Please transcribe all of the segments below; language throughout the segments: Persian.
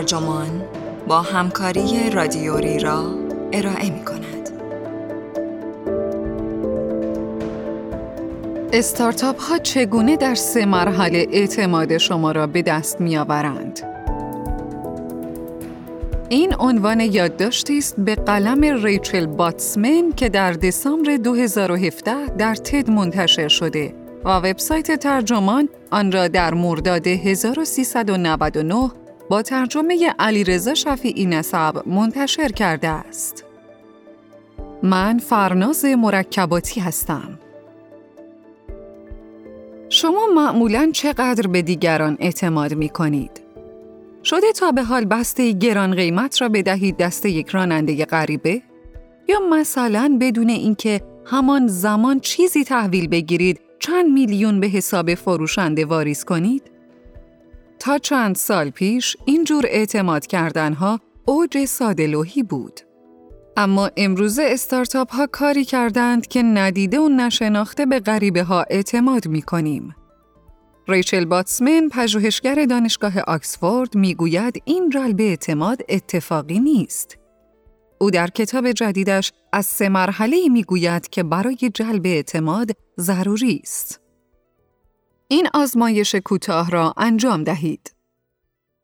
ترجمان با همکاری رادیوری را ارائه می کند. استارتاپ ها چگونه در سه مرحله اعتماد شما را به دست می آورند؟ این عنوان یادداشتی است به قلم ریچل باتسمن که در دسامبر 2017 در تد منتشر شده و وبسایت ترجمان آن را در مرداد 1399 با ترجمه علیرضا شفیعی نسب منتشر کرده است. من فرناز مرکباتی هستم. شما معمولا چقدر به دیگران اعتماد می کنید؟ شده تا به حال بسته گران قیمت را بدهید دست یک راننده غریبه؟ یا مثلا بدون اینکه همان زمان چیزی تحویل بگیرید چند میلیون به حساب فروشنده واریز کنید؟ تا چند سال پیش این جور اعتماد کردنها اوج سادلوهی بود. اما امروزه استارتاپ ها کاری کردند که ندیده و نشناخته به غریبه ها اعتماد می کنیم. ریچل باتسمن پژوهشگر دانشگاه آکسفورد می‌گوید این جلب اعتماد اتفاقی نیست. او در کتاب جدیدش از سه مرحله می‌گوید که برای جلب اعتماد ضروری است. این آزمایش کوتاه را انجام دهید.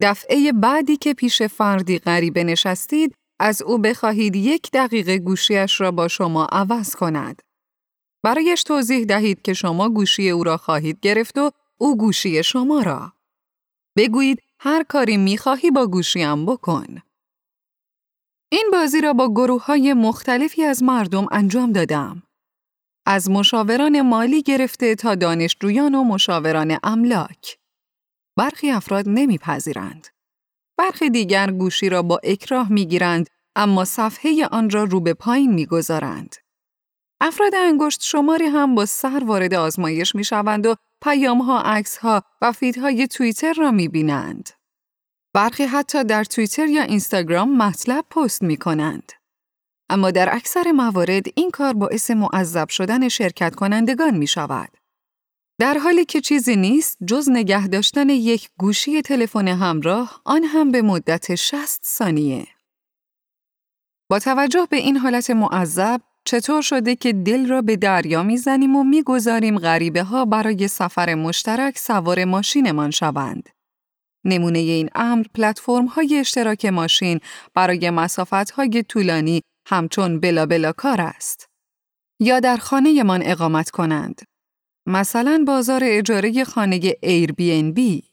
دفعه بعدی که پیش فردی غریبه نشستید، از او بخواهید یک دقیقه گوشیش را با شما عوض کند. برایش توضیح دهید که شما گوشی او را خواهید گرفت و او گوشی شما را. بگویید هر کاری می‌خواهی با گوشیم بکن. این بازی را با گروه های مختلفی از مردم انجام دادم. از مشاوران مالی گرفته تا دانشجویان و مشاوران املاک. برخی افراد نمیپذیرند. برخی دیگر گوشی را با اکراه می‌گیرند اما صفحه آن را رو به پایین می‌گذارند. افراد انگشت شماری هم با سر وارد آزمایش می شوند و پیام ها، عکس ها و های توییتر را می بینند. برخی حتی در توییتر یا اینستاگرام مطلب پست می کنند. اما در اکثر موارد این کار باعث معذب شدن شرکت کنندگان می شود. در حالی که چیزی نیست جز نگه داشتن یک گوشی تلفن همراه آن هم به مدت 60 ثانیه. با توجه به این حالت معذب چطور شده که دل را به دریا می‌زنیم و می‌گذاریم غریبه ها برای سفر مشترک سوار ماشینمان شوند. نمونه این امر پلتفرم های اشتراک ماشین برای مسافت های طولانی همچون بلا بلا کار است. یا در خانه من اقامت کنند. مثلا بازار اجاره خانه بی.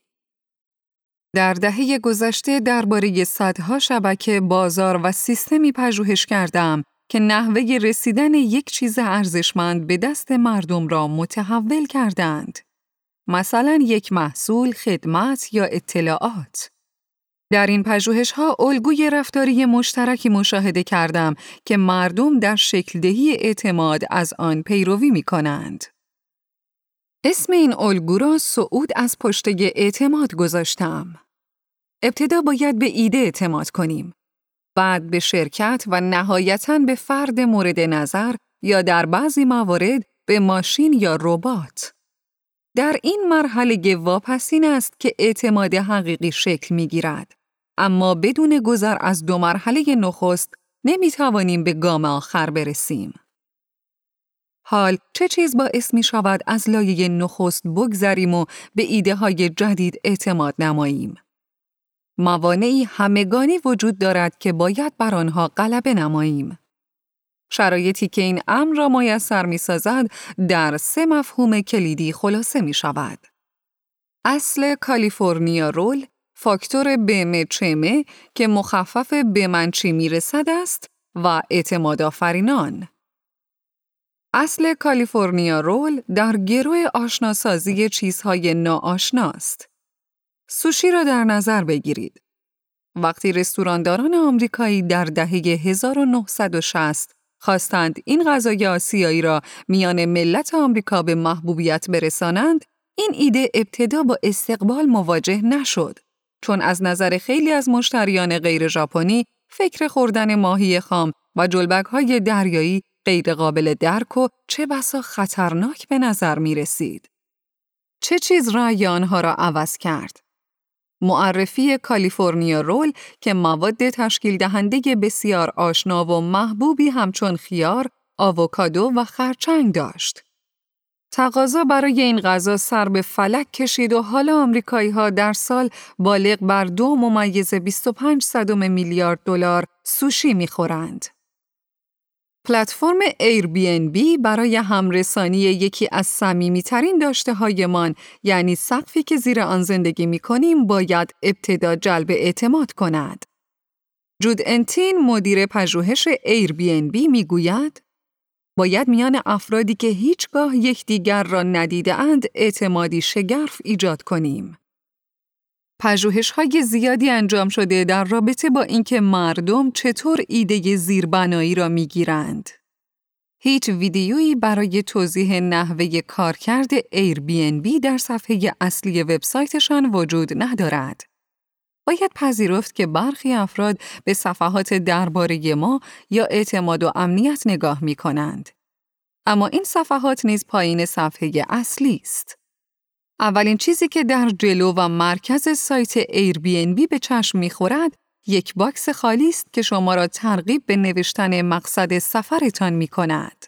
در دهه گذشته درباره صدها شبکه بازار و سیستمی پژوهش کردم که نحوه رسیدن یک چیز ارزشمند به دست مردم را متحول کردند. مثلا یک محصول، خدمت یا اطلاعات. در این پژوهش ها الگوی رفتاری مشترکی مشاهده کردم که مردم در شکل دهی اعتماد از آن پیروی می کنند. اسم این الگو را صعود از پشته اعتماد گذاشتم. ابتدا باید به ایده اعتماد کنیم. بعد به شرکت و نهایتا به فرد مورد نظر یا در بعضی موارد به ماشین یا ربات. در این مرحله واپسین است که اعتماد حقیقی شکل می گیرد. اما بدون گذر از دو مرحله نخست نمی توانیم به گام آخر برسیم. حال چه چیز باعث می شود از لایه نخست بگذریم و به ایده های جدید اعتماد نماییم؟ موانعی همگانی وجود دارد که باید بر آنها غلبه نماییم. شرایطی که این امر را میسر می سازد در سه مفهوم کلیدی خلاصه می شود. اصل کالیفرنیا رول فاکتور بمه چمه که مخفف به من چی می‌رسد است و اعتماد آفرینان. اصل کالیفرنیا رول در گروه آشناسازی چیزهای ناآشناست. سوشی را در نظر بگیرید. وقتی رستورانداران آمریکایی در دهه 1960 خواستند این غذای آسیایی را میان ملت آمریکا به محبوبیت برسانند، این ایده ابتدا با استقبال مواجه نشد. چون از نظر خیلی از مشتریان غیر ژاپنی فکر خوردن ماهی خام و جلبک های دریایی غیر قابل درک و چه بسا خطرناک به نظر می رسید. چه چیز رأی آنها را عوض کرد؟ معرفی کالیفرنیا رول که مواد تشکیل دهنده بسیار آشنا و محبوبی همچون خیار، آووکادو و خرچنگ داشت. تقاضا برای این غذا سر به فلک کشید و حالا آمریکایی ها در سال بالغ بر دو ممیز 25 صدم میلیارد دلار سوشی می‌خورند. پلتفرم بی برای همرسانی یکی از صمیمیترین داشته هایمان یعنی سقفی که زیر آن زندگی می کنیم باید ابتدا جلب اعتماد کند. جود انتین مدیر پژوهش بی می گوید باید میان افرادی که هیچگاه یکدیگر را ندیده اند اعتمادی شگرف ایجاد کنیم. پژوهش های زیادی انجام شده در رابطه با اینکه مردم چطور ایده زیربنایی را می‌گیرند. هیچ ویدیویی برای توضیح نحوه کارکرد بی در صفحه اصلی وبسایتشان وجود ندارد. باید پذیرفت که برخی افراد به صفحات درباره ما یا اعتماد و امنیت نگاه می کنند. اما این صفحات نیز پایین صفحه اصلی است. اولین چیزی که در جلو و مرکز سایت بی به چشم می‌خورد یک باکس خالی است که شما را ترغیب به نوشتن مقصد سفرتان می کند.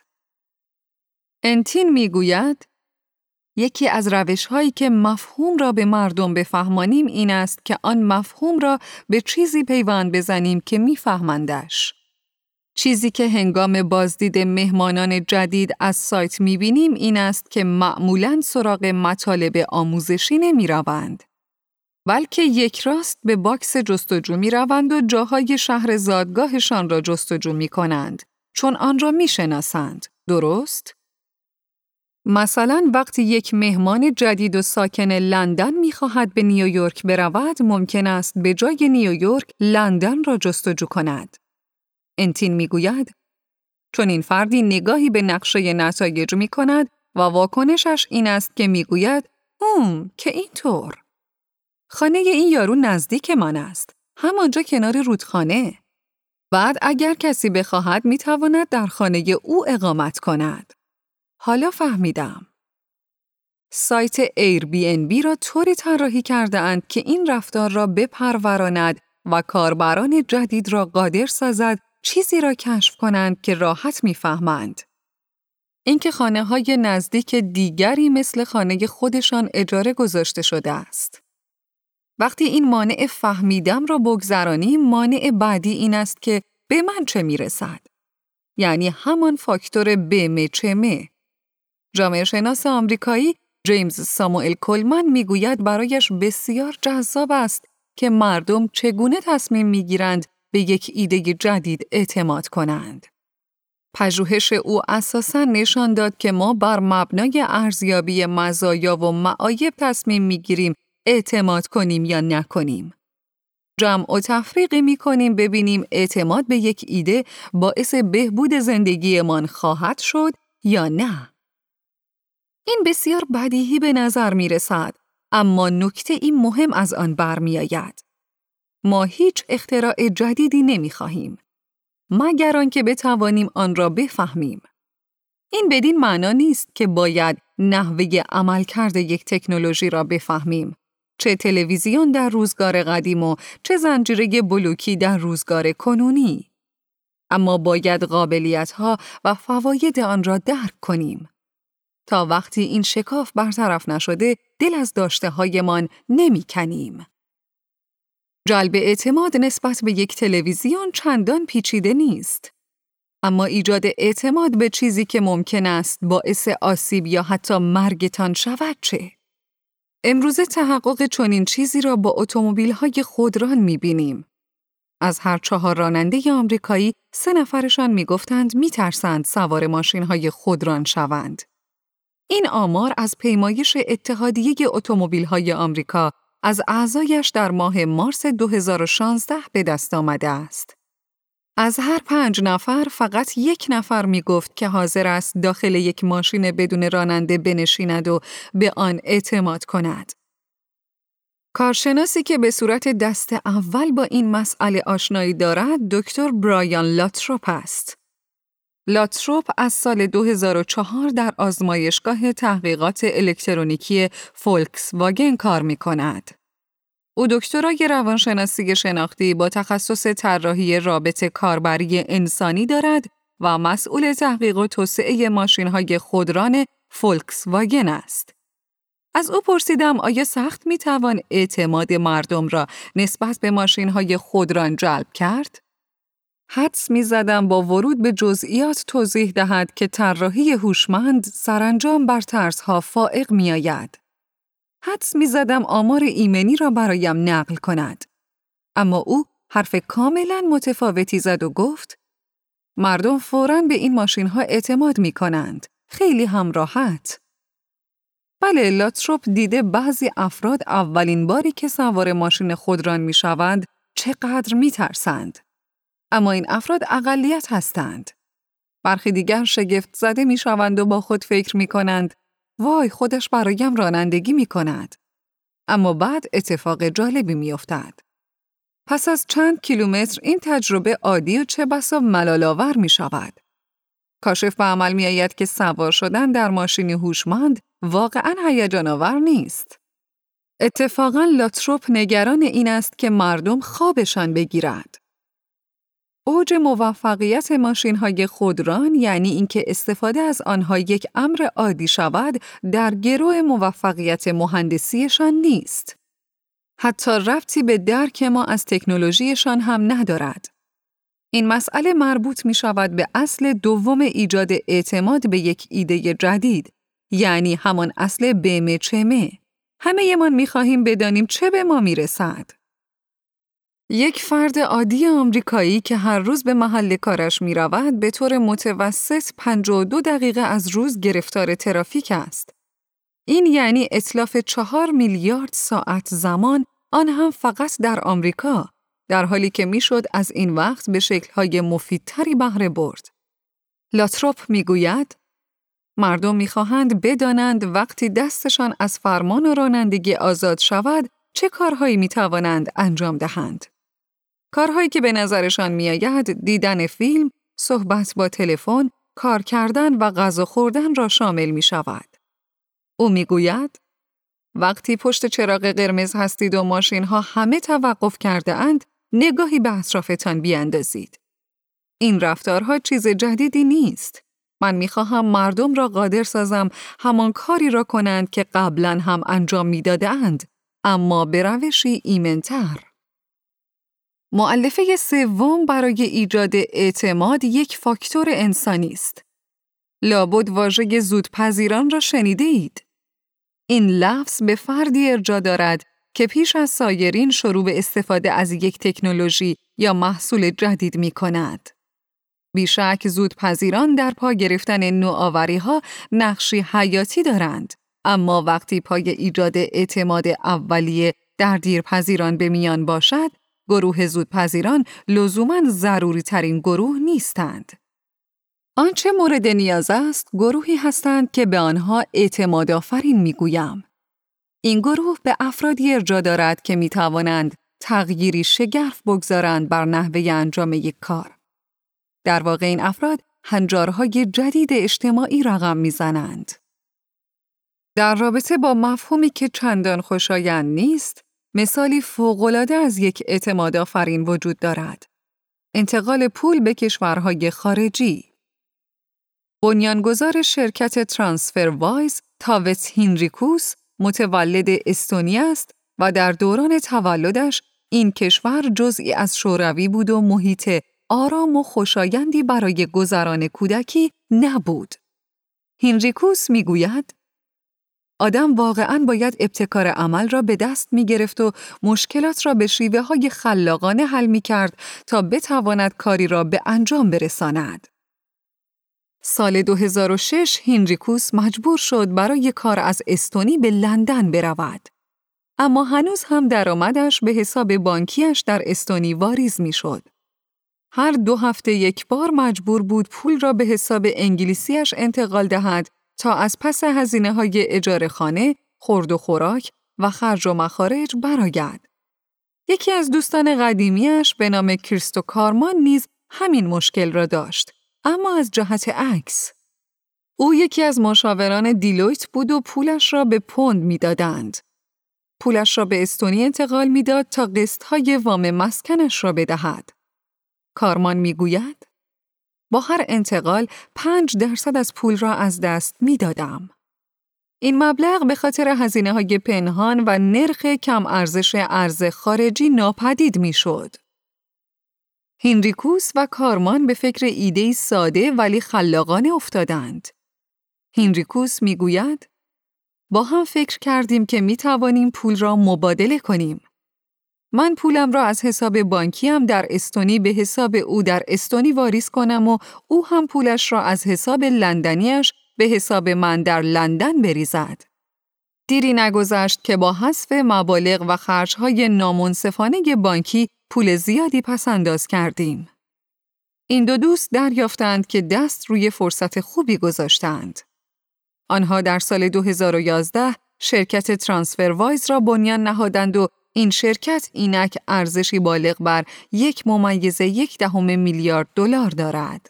انتین می گوید یکی از روش هایی که مفهوم را به مردم بفهمانیم این است که آن مفهوم را به چیزی پیوند بزنیم که میفهمندش. چیزی که هنگام بازدید مهمانان جدید از سایت می‌بینیم این است که معمولاً سراغ مطالب آموزشی نمی روند. بلکه یک راست به باکس جستجو می روند و جاهای شهر زادگاهشان را جستجو می کنند چون آن را می شناسند. درست؟ مثلا وقتی یک مهمان جدید و ساکن لندن می خواهد به نیویورک برود ممکن است به جای نیویورک لندن را جستجو کند. انتین می‌گوید چون این فردی نگاهی به نقشه نتایج می کند و واکنشش این است که می‌گوید هم که اینطور. خانه این یارو نزدیک من است. همانجا کنار رودخانه. بعد اگر کسی بخواهد می تواند در خانه او اقامت کند. حالا فهمیدم. سایت بی را طوری طراحی کرده اند که این رفتار را بپروراند و کاربران جدید را قادر سازد چیزی را کشف کنند که راحت می‌فهمند. اینکه خانه های نزدیک دیگری مثل خانه خودشان اجاره گذاشته شده است. وقتی این مانع فهمیدم را بگذرانیم مانع بعدی این است که به من چه می‌رسد؟ یعنی همان فاکتور بمه چمه. جامعه شناس آمریکایی جیمز ساموئل کلمن می‌گوید برایش بسیار جذاب است که مردم چگونه تصمیم می‌گیرند به یک ایده جدید اعتماد کنند. پژوهش او اساساً نشان داد که ما بر مبنای ارزیابی مزایا و معایب تصمیم می‌گیریم اعتماد کنیم یا نکنیم. جمع و تفریقی می کنیم ببینیم اعتماد به یک ایده باعث بهبود زندگیمان خواهد شد یا نه. این بسیار بدیهی به نظر می رسد، اما نکته این مهم از آن برمیآید. ما هیچ اختراع جدیدی نمی خواهیم. مگر آنکه بتوانیم آن را بفهمیم. این بدین معنا نیست که باید نحوه عملکرد یک تکنولوژی را بفهمیم. چه تلویزیون در روزگار قدیم و چه زنجیره بلوکی در روزگار کنونی. اما باید قابلیت ها و فواید آن را درک کنیم. تا وقتی این شکاف برطرف نشده دل از داشته هایمان نمی کنیم. جلب اعتماد نسبت به یک تلویزیون چندان پیچیده نیست. اما ایجاد اعتماد به چیزی که ممکن است باعث آسیب یا حتی مرگتان شود چه؟ امروزه تحقق چنین چیزی را با اتومبیل‌های خودران می‌بینیم. از هر چهار راننده آمریکایی سه نفرشان می‌گفتند میترسند سوار ماشین‌های خودران شوند. این آمار از پیمایش اتحادیه اتومبیل‌های آمریکا از اعضایش در ماه مارس 2016 به دست آمده است. از هر پنج نفر فقط یک نفر می گفت که حاضر است داخل یک ماشین بدون راننده بنشیند و به آن اعتماد کند. کارشناسی که به صورت دست اول با این مسئله آشنایی دارد دکتر برایان لاتروپ است. لاتروپ از سال 2004 در آزمایشگاه تحقیقات الکترونیکی فولکس واگن کار می کند. او دکترای روانشناسی شناختی با تخصص طراحی رابط کاربری انسانی دارد و مسئول تحقیق و توسعه ماشین‌های خودران فولکس واگن است. از او پرسیدم آیا سخت می توان اعتماد مردم را نسبت به ماشین های خودران جلب کرد؟ حدس می زدم با ورود به جزئیات توضیح دهد که طراحی هوشمند سرانجام بر ترسها فائق می آید. حدس می زدم آمار ایمنی را برایم نقل کند. اما او حرف کاملا متفاوتی زد و گفت مردم فوراً به این ماشین ها اعتماد می کنند. خیلی هم راحت. بله لاتروپ دیده بعضی افراد اولین باری که سوار ماشین خودران می شوند چقدر می ترسند. اما این افراد اقلیت هستند. برخی دیگر شگفت زده می شوند و با خود فکر می کنند وای خودش برایم رانندگی می کند. اما بعد اتفاق جالبی می افتد. پس از چند کیلومتر این تجربه عادی و چه بسا ملالآور می شود. کاشف به عمل می آید که سوار شدن در ماشین هوشمند واقعا هیجان آور نیست. اتفاقا لاتروپ نگران این است که مردم خوابشان بگیرد. اوج موفقیت ماشین های خودران یعنی اینکه استفاده از آنها یک امر عادی شود در گروه موفقیت مهندسیشان نیست. حتی ربطی به درک ما از تکنولوژیشان هم ندارد. این مسئله مربوط می شود به اصل دوم ایجاد اعتماد به یک ایده جدید یعنی همان اصل بمه چمه. همه من می خواهیم بدانیم چه به ما می رسد. یک فرد عادی آمریکایی که هر روز به محل کارش می رود به طور متوسط 52 دقیقه از روز گرفتار ترافیک است. این یعنی اطلاف چهار میلیارد ساعت زمان آن هم فقط در آمریکا در حالی که می‌شد از این وقت به شکلهای مفیدتری بهره برد. لاتروپ می‌گوید مردم می‌خواهند بدانند وقتی دستشان از فرمان و رانندگی آزاد شود چه کارهایی می‌توانند انجام دهند. کارهایی که به نظرشان میآید دیدن فیلم، صحبت با تلفن، کار کردن و غذا خوردن را شامل می شود. او می‌گوید وقتی پشت چراغ قرمز هستید و ماشین ها همه توقف کرده اند، نگاهی به اطرافتان بیاندازید. این رفتارها چیز جدیدی نیست. من می‌خواهم مردم را قادر سازم همان کاری را کنند که قبلا هم انجام می‌دادند اما به روشی ایمنتر. معلفه سوم برای ایجاد اعتماد یک فاکتور انسانی است. لابد واژه زودپذیران را شنیده اید. این لفظ به فردی ارجا دارد که پیش از سایرین شروع به استفاده از یک تکنولوژی یا محصول جدید می کند. بیشک زودپذیران در پا گرفتن نوآوری ها نقشی حیاتی دارند. اما وقتی پای ایجاد اعتماد اولیه در دیرپذیران به میان باشد، گروه زودپذیران لزوما ضروری ترین گروه نیستند. آنچه مورد نیاز است، گروهی هستند که به آنها اعتماد آفرین می گویم. این گروه به افرادی ارجا دارد که می توانند تغییری شگرف بگذارند بر نحوه انجام یک کار. در واقع این افراد هنجارهای جدید اجتماعی رقم می‌زنند. در رابطه با مفهومی که چندان خوشایند نیست، مثالی فوق‌العاده از یک اعتماد آفرین وجود دارد. انتقال پول به کشورهای خارجی. بنیانگذار شرکت TransferWise تاوت هینریکوس متولد استونیا است و در دوران تولدش این کشور جزئی از شوروی بود و محیط آرام و خوشایندی برای گذران کودکی نبود. هینریکوس می‌گوید آدم واقعا باید ابتکار عمل را به دست می گرفت و مشکلات را به شیوه های خلاقانه حل می کرد تا بتواند کاری را به انجام برساند. سال 2006 هینریکوس مجبور شد برای کار از استونی به لندن برود. اما هنوز هم درآمدش به حساب بانکیش در استونی واریز می شد. هر دو هفته یک بار مجبور بود پول را به حساب انگلیسیش انتقال دهد تا از پس هزینه های اجاره خانه، خورد و خوراک و خرج و مخارج برآید. یکی از دوستان قدیمیش به نام کریستو کارمان نیز همین مشکل را داشت، اما از جهت عکس. او یکی از مشاوران دیلویت بود و پولش را به پوند می‌دادند. پولش را به استونی انتقال می‌داد تا قسطهای وام مسکنش را بدهد. کارمان می‌گوید با هر انتقال پنج درصد از پول را از دست می‌دادم. این مبلغ به خاطر هزینه های پنهان و نرخ کم ارزش ارز خارجی ناپدید می‌شد. هینریکوس و کارمان به فکر ایده ساده ولی خلاقانه افتادند. هینریکوس می‌گوید با هم فکر کردیم که می توانیم پول را مبادله کنیم. من پولم را از حساب بانکیم در استونی به حساب او در استونی واریز کنم و او هم پولش را از حساب لندنیش به حساب من در لندن بریزد. دیری نگذشت که با حذف مبالغ و خرجهای نامنصفانه بانکی پول زیادی پس انداز کردیم. این دو دوست دریافتند که دست روی فرصت خوبی گذاشتند. آنها در سال 2011 شرکت ترانسفر وایز را بنیان نهادند و این شرکت اینک ارزشی بالغ بر یک ممیز یک دهم میلیارد دلار دارد.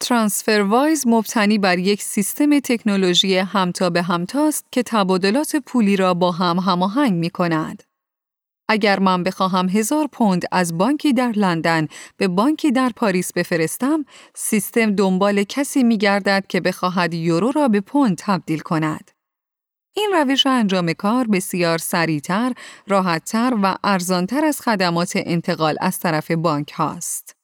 ترانسفر وایز مبتنی بر یک سیستم تکنولوژی همتا به همتاست که تبادلات پولی را با هم هماهنگ می کند. اگر من بخواهم هزار پوند از بانکی در لندن به بانکی در پاریس بفرستم، سیستم دنبال کسی می گردد که بخواهد یورو را به پوند تبدیل کند. این روش انجام کار بسیار سریعتر، راحتتر و ارزانتر از خدمات انتقال از طرف بانک هاست.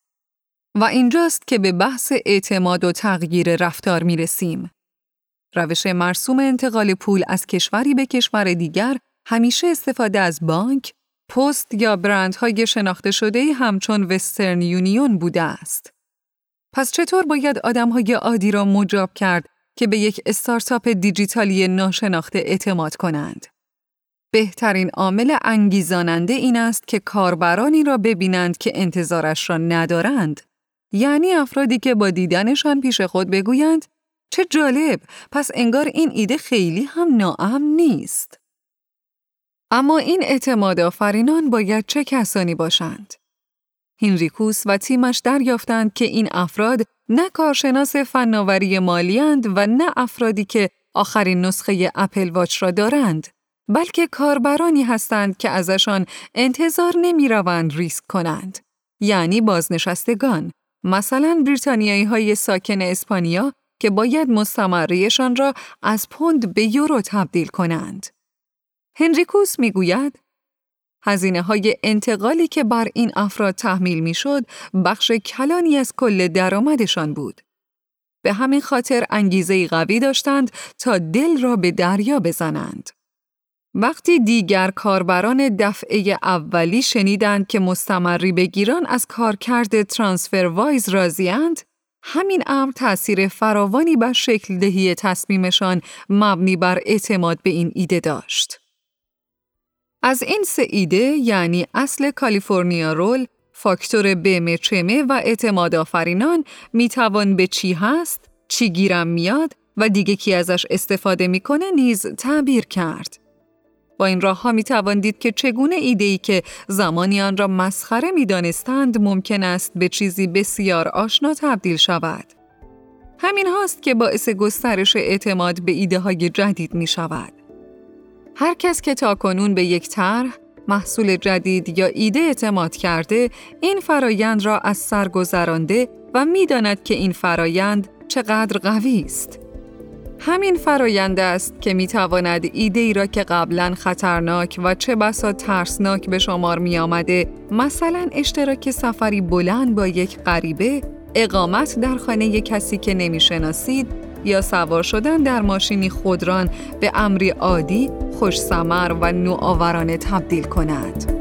و اینجاست که به بحث اعتماد و تغییر رفتار می رسیم. روش مرسوم انتقال پول از کشوری به کشور دیگر همیشه استفاده از بانک، پست یا برندهای شناخته شده همچون وسترن یونیون بوده است. پس چطور باید آدمهای عادی را مجاب کرد که به یک استارتاپ دیجیتالی ناشناخته اعتماد کنند؟ بهترین عامل انگیزاننده این است که کاربرانی را ببینند که انتظارش را ندارند. یعنی افرادی که با دیدنشان پیش خود بگویند چه جالب پس انگار این ایده خیلی هم ناامن نیست. اما این اعتماد آفرینان باید چه کسانی باشند؟ هینریکوس و تیمش دریافتند که این افراد نه کارشناس فناوری مالیند و نه افرادی که آخرین نسخه Apple Watch را دارند، بلکه کاربرانی هستند که ازشان انتظار نمی روند ریسک کنند. یعنی بازنشستگان، مثلا بریتانیایی های ساکن اسپانیا که باید مستمریشان را از پوند به یورو تبدیل کنند. هنریکوس می‌گوید هزینه های انتقالی که بر این افراد تحمیل می‌شد بخش کلانی از کل درآمدشان بود. به همین خاطر انگیزه قوی داشتند تا دل را به دریا بزنند. وقتی دیگر کاربران دفعه اولی شنیدند که مستمری بگیران از کارکرد ترانسفر وایز راضیاند، همین امر تأثیر فراوانی بر شکل دهی تصمیمشان مبنی بر اعتماد به این ایده داشت. از این سه ایده یعنی اصل کالیفرنیا رول، فاکتور بمه چمه و اعتماد آفرینان می توان به چی هست، چی گیرم میاد و دیگه کی ازش استفاده می‌کنه نیز تعبیر کرد. با این راه ها می تواندید که چگونه ایده‌ای که زمانی آن را مسخره می دانستند ممکن است به چیزی بسیار آشنا تبدیل شود. همین هاست که باعث گسترش اعتماد به ایده های جدید می شود. هر کس که تاکنون به یک طرح، محصول جدید یا ایده اعتماد کرده، این فرایند را از سر گذرانده و می‌داند که این فرایند چقدر قوی است. همین فرایند است که می تواند ایده ای را که قبلا خطرناک و چه بسا ترسناک به شمار می آمده مثلا اشتراک سفری بلند با یک غریبه اقامت در خانه کسی که نمی شناسید یا سوار شدن در ماشینی خودران به امری عادی، خوش و نوآورانه تبدیل کند.